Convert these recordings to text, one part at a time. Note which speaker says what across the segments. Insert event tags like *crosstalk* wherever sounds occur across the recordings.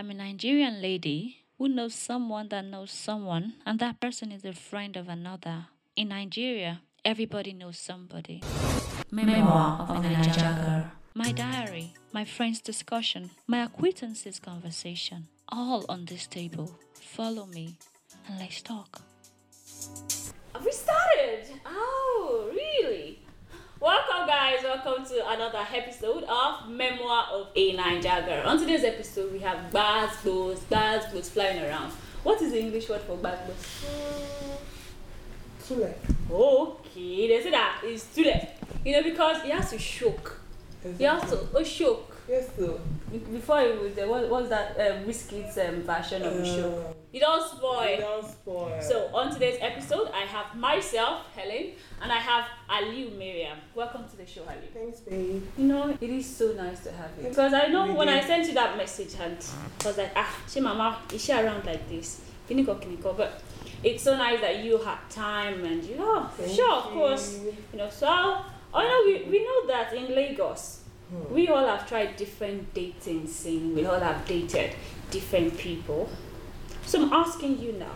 Speaker 1: am a Nigerian lady who knows someone that knows someone, and that person is a friend of another. In Nigeria, everybody knows somebody. Memoir of a Nigeria girl. My diary, my friend's discussion, my acquaintances' conversation, all on this table. Follow me and let's talk.
Speaker 2: Have we started? Oh, really? Welcome, guys. Welcome to another episode of Memoir of a Niger Girl. On today's episode, we have bad clothes, flying around. What is the English word for clothes?
Speaker 3: Tule.
Speaker 2: Okay, they say that it's late. You know, because he has to shock. He has to oh, shock.
Speaker 3: Yes, so.
Speaker 2: Before it was, uh, what was that um, Whiskey's um, version of the show?
Speaker 3: Uh,
Speaker 2: You don't spoil.
Speaker 3: you don't spoil.
Speaker 2: So on today's episode, I have myself, Helen, and I have Aliu Miriam. Welcome to the show, Aliu.
Speaker 3: Thanks, babe.
Speaker 2: You know, it is so nice to have you. Because I know
Speaker 3: We
Speaker 2: when I sent you that message and I was like, ah, she mama, is she around like this? Kiniko, kiniko. But it's so nice that you had time and you know,
Speaker 3: Thank
Speaker 2: sure, of
Speaker 3: you.
Speaker 2: course. You know, so I know we, we know that in Lagos,
Speaker 3: Hmm.
Speaker 2: we all have tried different dating scene. We all have dated different people. So I'm asking you now,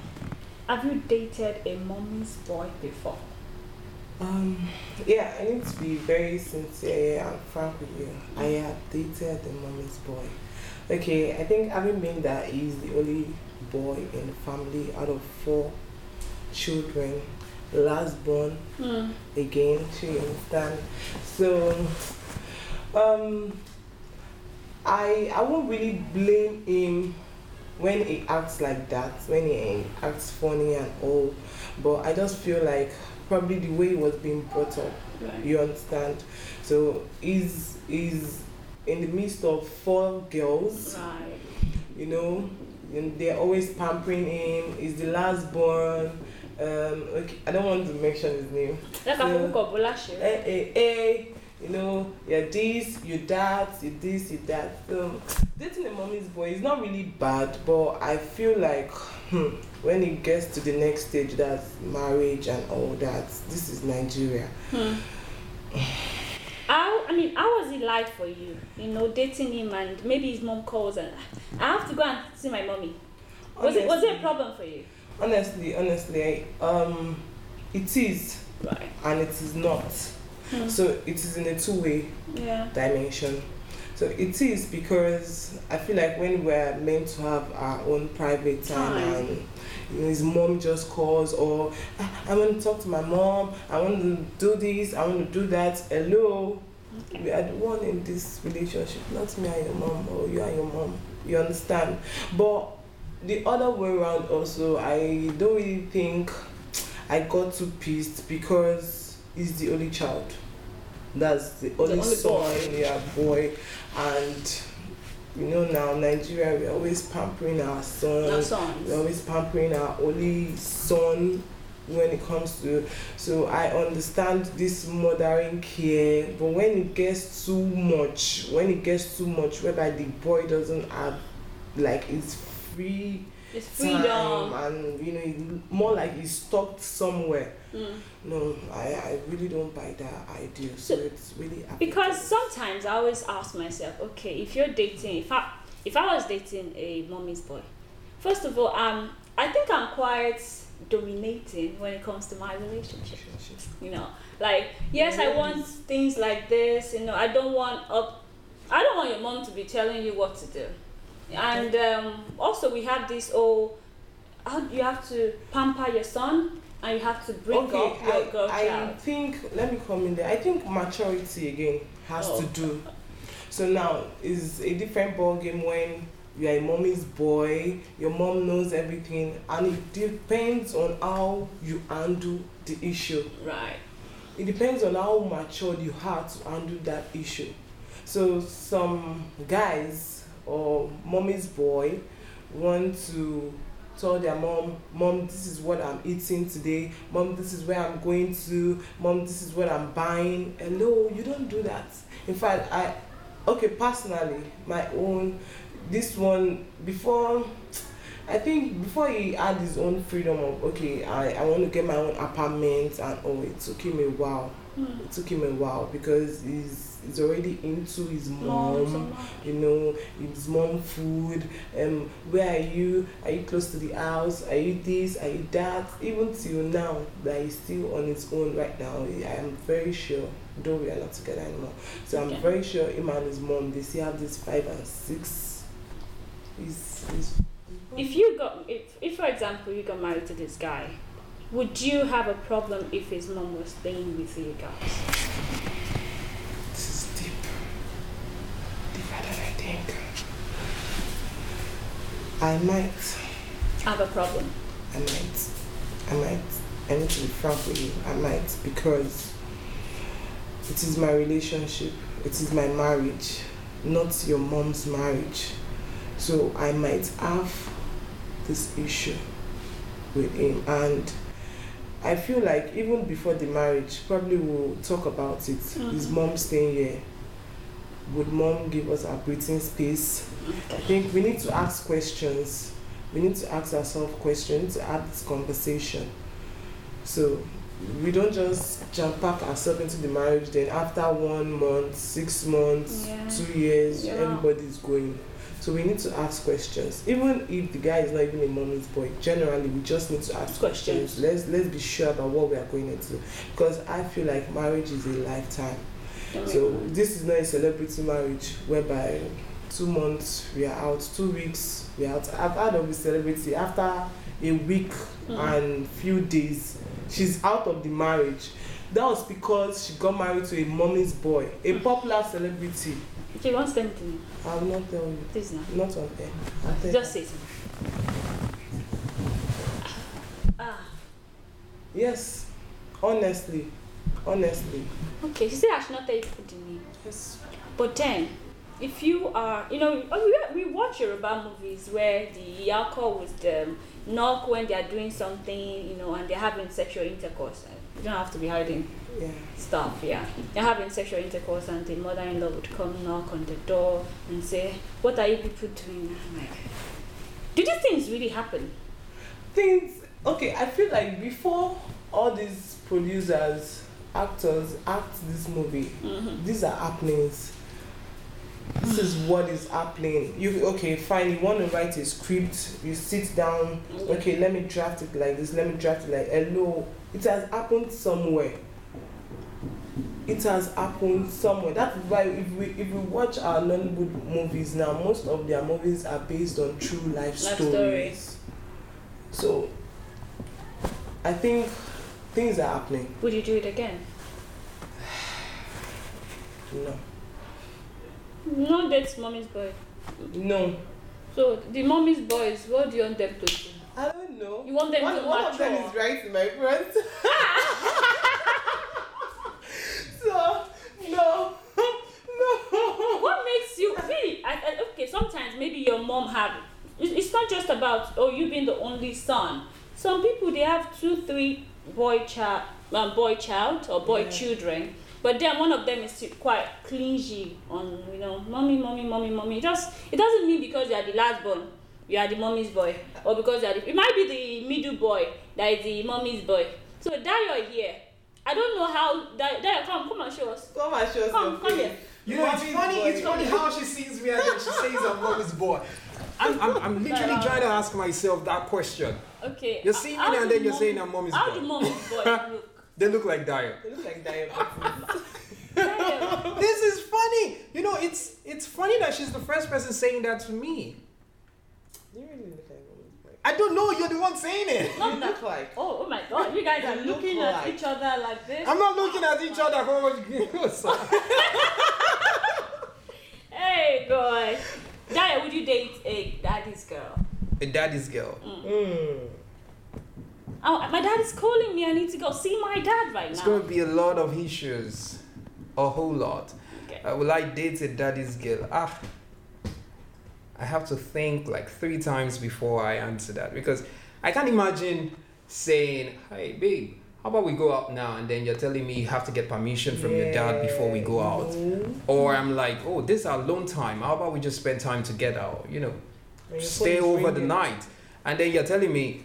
Speaker 2: have you dated a mommy's boy before?
Speaker 3: Um, yeah, I need to be very sincere and frank with you. I have dated the mommy's boy. Okay, I think having been that he's the only boy in the family out of four children, last born
Speaker 2: Hmm.
Speaker 3: again, she understand. So, um, I I won't really blame him when he acts like that, when he acts funny and all. But I just feel like probably the way he was being brought up,
Speaker 2: Right.
Speaker 3: you understand. So he's he's in the midst of four girls
Speaker 2: Right.
Speaker 3: you know and they're always pampering him he's the last born um okay i don't want to mention his name
Speaker 2: Like
Speaker 3: Yeah.
Speaker 2: a book of Bolashe.
Speaker 3: You know you're this you're that you're this you're that so dating a mommy's boy is not really bad but i feel like hmm, when it gets to the next stage that's marriage and all that this is nigeria
Speaker 2: Hmm. How, I mean, how was it like for you? You know, dating him and maybe his mom calls and I have to go and see my mommy. Was it was it a problem for you?
Speaker 3: honestly honestly um it is
Speaker 2: Right.
Speaker 3: and it is not
Speaker 2: Hmm.
Speaker 3: So it is in a two way
Speaker 2: Yeah.
Speaker 3: dimension. So it is because I feel like when we're meant to have our own private time,
Speaker 2: Time.
Speaker 3: and you know, his mom just calls or "Ah, I want to talk to my mom, I want to do this, I want to do that. Hello, we are the one in this relationship, not me and your mom or you and your mom. You understand? But the other way around also, I don't really think I got too pissed because he's the only child. That's the only,
Speaker 2: only
Speaker 3: son,
Speaker 2: boy.
Speaker 3: yeah, boy, and you know now Nigeria we're always pampering our
Speaker 2: son.
Speaker 3: we're always pampering our only son when it comes to so I understand this mothering care, but when it gets too much, when it gets too much, whereby the boy doesn't have like it's free
Speaker 2: It's freedom.
Speaker 3: and you know more like he's stuck somewhere.
Speaker 2: Mm.
Speaker 3: No, I, I really don't buy that idea. So,
Speaker 2: So-
Speaker 3: it's really
Speaker 2: Because sometimes I always ask myself, okay, if you're dating, if I if I was dating a mommy's boy, first of all, um, I think I'm quite dominating when it comes to my relationship. You know, like yes, I want things like this. You know, I don't want up. I don't want your mom to be telling you what to do. And um, also, we have this how you have to pamper your son and you have to bring
Speaker 3: okay,
Speaker 2: up your girl
Speaker 3: I, I
Speaker 2: child.
Speaker 3: think let me come in there. I think maturity again has
Speaker 2: Oh.
Speaker 3: to do. So now is a different ball game when you are a mommy's boy. Your mom knows everything, and it depends on how you handle the issue.
Speaker 2: Right.
Speaker 3: it depends on how matured you are to handle that issue. So some guys or mommy's boy want to tell their mom, Mom, this is what I'm eating today. Mom, this is where I'm going to. Mom, this is what I'm buying. Hello, you don't do that. In fact, I, okay, personally, my own, this one, before, I think before he had his own freedom of, okay, I, I want to get my own apartment and oh, it took him a while.
Speaker 2: Hmm.
Speaker 3: It took him a while because he's is already into his
Speaker 2: Mom,
Speaker 3: mom. You know, his mom food. Um, where are you? Are you close to the house? Are you this? Are you that? Even till now, that he's still on his own right now. I am very sure. Though we are not together anymore, so I'm
Speaker 2: Okay.
Speaker 3: very sure him and his mom they still have this five and six. Is is
Speaker 2: If you got, if, if for example you got married to this guy, would you have a problem if his mom was staying with you guys?
Speaker 3: This is deep. I think. I might.
Speaker 2: Have a problem.
Speaker 3: I might. I might. I need to be frank with you. I might because it is my relationship. It is my marriage, not your mom's marriage. So I might have this issue with him and I feel like even before the marriage, probably we'll talk about it. Is
Speaker 2: Mhm.
Speaker 3: mom staying here? Would mom give us our breathing space? I think we need to ask questions. We need to ask ourselves questions to have this conversation. So we don't just jump pack ourselves into the marriage. Then after one month, six months,
Speaker 2: Yeah.
Speaker 3: two years,
Speaker 2: Yeah.
Speaker 3: everybody's going. So we need to ask questions. Even if the guy is not even a mommy's boy, generally we just need to ask
Speaker 2: Questions.
Speaker 3: questions. Let's let's be sure about what we are going into. Because I feel like marriage is a lifetime. So this is not a celebrity marriage whereby two months we are out, two weeks we are out. I've heard of a celebrity after a week
Speaker 2: Mhm.
Speaker 3: and few days, she's out of the marriage. That was because she got married to a mommy's boy, a popular celebrity.
Speaker 2: If you want to anything, me,
Speaker 3: I will not tell you,
Speaker 2: please now.
Speaker 3: not on air. I'll tell
Speaker 2: Just say something. Ah,
Speaker 3: Yes, honestly, honestly.
Speaker 2: okay. She said I should not tell you the name.
Speaker 3: Yes.
Speaker 2: But then, if you are, you know, oh, we, we watch Yoruba movies where the Yako with the knock when they are doing something, you know, and they're having sexual intercourse. You don't have to be hiding
Speaker 3: Yeah.
Speaker 2: stuff, yeah. They're having sexual intercourse, and the mother in law would come knock on the door and say, What are you people doing? I'm like, Do these things really happen?
Speaker 3: things okay i feel like before all these producers actors act this movie.
Speaker 2: Mm-hmm.
Speaker 3: these are happenings. This is what is happening. You okay fine you want to write a script you sit down okay let me draft it like this let me draft it like hello. It has happened somewhere. It has happened somewhere. That's why if we if we watch our nollywood movies now most of their movies are based on true life,
Speaker 2: Life
Speaker 3: stories. So i think things are happening
Speaker 2: Would you do it again?
Speaker 3: no
Speaker 2: No, that's mommy's boy.
Speaker 3: no
Speaker 2: So, the mommy's boys, what do you want them to do?
Speaker 3: i don't know
Speaker 2: You want them
Speaker 3: one,
Speaker 2: to
Speaker 3: one of them
Speaker 2: mature?
Speaker 3: is right my friend *laughs* so no *laughs* no
Speaker 2: what makes you really I, I, okay sometimes maybe your mom have it's, it's not just about oh you being the only son some people they have two three boy child um, boy child or boy
Speaker 3: Yeah.
Speaker 2: children but then one of them is quite clingy on you know mommy mommy mommy mommy just it doesn't mean because you are the last born you are the mommy's boy or because you are the, it might be the middle boy that is the mommy's boy so that you're here i don't know how that, that come come and show us
Speaker 3: come and show us
Speaker 2: Come,
Speaker 3: your
Speaker 2: come
Speaker 3: face.
Speaker 2: here.
Speaker 4: You know, it's funny.
Speaker 3: boy.
Speaker 4: It's funny how she sees me and then she says I'm mommy's boy. *laughs* I'm, I'm, I'm literally trying to ask myself that question.
Speaker 2: Okay.
Speaker 4: You're seeing me
Speaker 2: how
Speaker 4: and
Speaker 2: do
Speaker 4: then you're saying I'm mommy's
Speaker 2: How
Speaker 4: boy.
Speaker 2: do mommy's boy *laughs* look?
Speaker 4: They look like Dio.
Speaker 3: They look like diabetes. *laughs*
Speaker 2: Damn.
Speaker 4: This is funny. You know, it's it's funny that she's the first person saying that to me.
Speaker 3: you really look like mommy's boy.
Speaker 4: I don't know. You're the one saying it.
Speaker 2: Not
Speaker 3: You
Speaker 2: that.
Speaker 3: look like.
Speaker 2: Oh, oh my God! You guys are
Speaker 3: You look
Speaker 2: looking at
Speaker 3: like-
Speaker 2: each other like this.
Speaker 4: I'm not looking at each other. *laughs*
Speaker 2: Hey, boy. Daya, would you date a daddy's girl?
Speaker 4: A daddy's girl.
Speaker 3: Mm.
Speaker 2: Oh, my dad is calling me. I need to go see my dad right now.
Speaker 4: It's going to be a lot of issues. A whole lot.
Speaker 2: Okay.
Speaker 4: Uh, will I date a daddy's girl? Ah, I have to think like three times before I answer that because I can't imagine saying, "Hey, babe, how about we go out now?" and then you're telling me you have to get permission from your dad before we go out,
Speaker 3: No.
Speaker 4: or I'm like, "Oh, this is our alone time. How about we just spend time together?" Or, you know,
Speaker 3: When
Speaker 4: stay over the night, and then you're telling me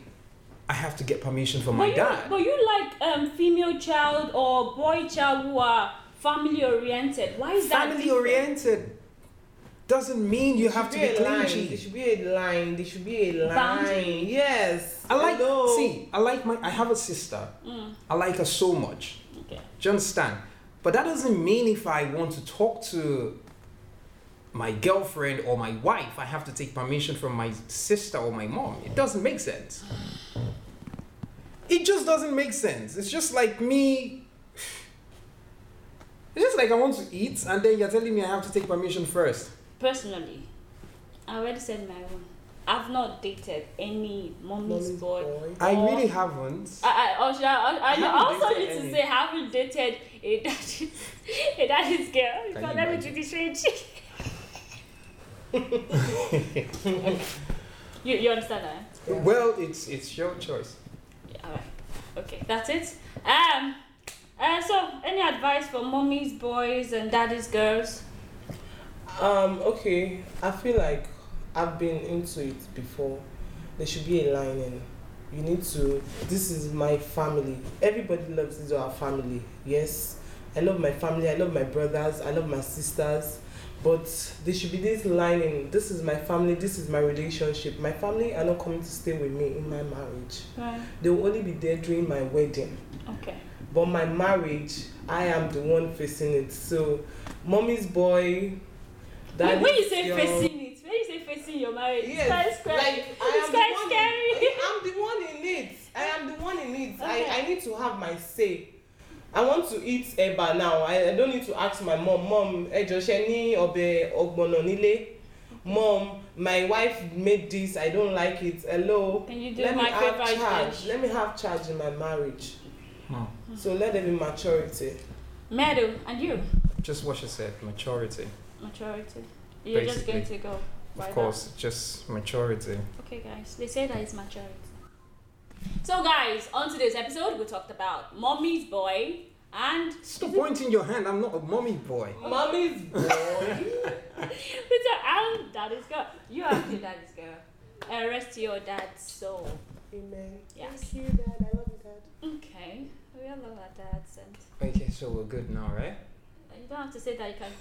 Speaker 4: I have to get permission from
Speaker 2: but
Speaker 4: my
Speaker 2: you,
Speaker 4: dad.
Speaker 2: but you like um female child or boy child who are family oriented. Why is that?
Speaker 4: Family oriented doesn't mean you have to
Speaker 3: Should
Speaker 4: be
Speaker 3: a line. There should be a line. There should be a line.
Speaker 2: Boundary.
Speaker 3: Yes.
Speaker 4: I like
Speaker 3: Hello.
Speaker 4: see, I like my I have a sister.
Speaker 2: Mm,
Speaker 4: I like her so much.
Speaker 2: okay.
Speaker 4: Do you understand? But that doesn't mean if I want to talk to my girlfriend or my wife, I have to take permission from my sister or my mom. It doesn't make sense. It just doesn't make sense. It's just like me. It's just like I want to eat, and then you're telling me I have to take permission first.
Speaker 2: Personally, I already said my own. I've not dated any mommy's,
Speaker 3: Mommy's
Speaker 2: boy.
Speaker 3: boy.
Speaker 4: I
Speaker 2: Or-
Speaker 4: really haven't.
Speaker 2: I, I, or should I, I, I also
Speaker 4: dated
Speaker 2: need to
Speaker 4: any.
Speaker 2: say, haven't dated a daddy's, a daddy's girl.
Speaker 4: Can
Speaker 2: Because
Speaker 4: you
Speaker 2: let me
Speaker 4: imagine?
Speaker 2: do this *laughs* you, you understand that?
Speaker 4: Well, it's it's your choice.
Speaker 2: Yeah, alright. Okay, that's it. Um, uh, so, any advice for mommy's boys and daddy's girls?
Speaker 3: Um, okay, I feel like I've been into it before. There should be a line in. You need to. This is my family. Everybody loves this our family. Yes, I love my family. I love my brothers. I love my sisters. But there should be this line in. This is my family. This is my relationship. My family are not coming to stay with me in my marriage.
Speaker 2: Right.
Speaker 3: They will only be there during my wedding.
Speaker 2: Okay.
Speaker 3: But my marriage, I am the one facing it. So, mommy's boy.
Speaker 2: When, when you say
Speaker 3: girl-
Speaker 2: facing it, when you say facing your marriage,
Speaker 3: Yes,
Speaker 2: it's quite scary.
Speaker 3: like I
Speaker 2: it's quite
Speaker 3: the one.
Speaker 2: scary.
Speaker 3: I'm the one in it. I am the one in it.
Speaker 2: Okay.
Speaker 3: I, I need to have my say. I want to eat eba now. I, I don't need to ask my mom. Mom, ẹ jọ̀ọ́ ṣé ní ọbẹ̀ ọ̀gbọ̀nọ̀ nílé. Mom, my wife made this. I don't like it. Hello.
Speaker 2: Can you do
Speaker 3: Let me have charge.
Speaker 2: dish?
Speaker 3: Let me have charge in my marriage.
Speaker 4: Hmm.
Speaker 3: So let there be maturity.
Speaker 2: Meadow, and you?
Speaker 4: Just what she said, maturity.
Speaker 2: Maturity. You're just going to go. by
Speaker 4: Of
Speaker 2: that.
Speaker 4: course, just maturity.
Speaker 2: Okay, guys, they say that it's maturity. So, guys, on today's episode, we talked about mommy's boy and
Speaker 4: Stop pointing your hand. I'm not a mommy boy.
Speaker 3: Mommy's *laughs* boy.
Speaker 2: we talked and daddy's girl. You are your daddy's girl. Uh, rest your dad's soul.
Speaker 3: Amen.
Speaker 2: Yes.
Speaker 3: Thank you, Dad. I love you, Dad.
Speaker 2: Okay, we all love our dads, and
Speaker 4: Okay, so we're good now, right?
Speaker 2: You don't have to say that. You can.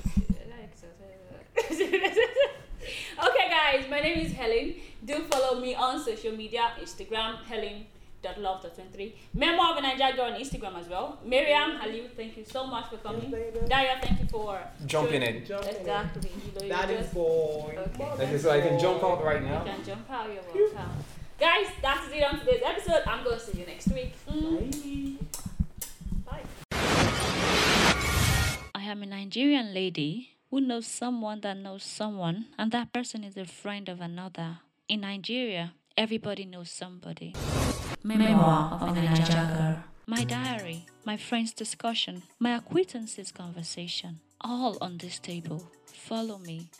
Speaker 2: *laughs* okay, guys, my name is Helen. Do follow me on social media: Instagram, Helen. Love.23. Memo of a Niger girl on Instagram as well. Miriam, Halil, thank you so much for coming. Daya, thank you for
Speaker 4: Jumping in.
Speaker 3: Jumping in.
Speaker 2: exactly. You know, you just
Speaker 3: boy.
Speaker 2: Okay.
Speaker 4: Okay, so I can jump out right
Speaker 2: you
Speaker 4: now.
Speaker 2: can jump out. You're welcome. Guys, that's it on today's episode. I'm going to see you next week. Mm. Bye.
Speaker 1: Nigerian lady who knows someone that knows someone, and that person is a friend of another. In Nigeria, everybody knows somebody. Memoir of a Niger girl. My diary, my friend's discussion, my acquaintances' conversation, all on this table. Follow me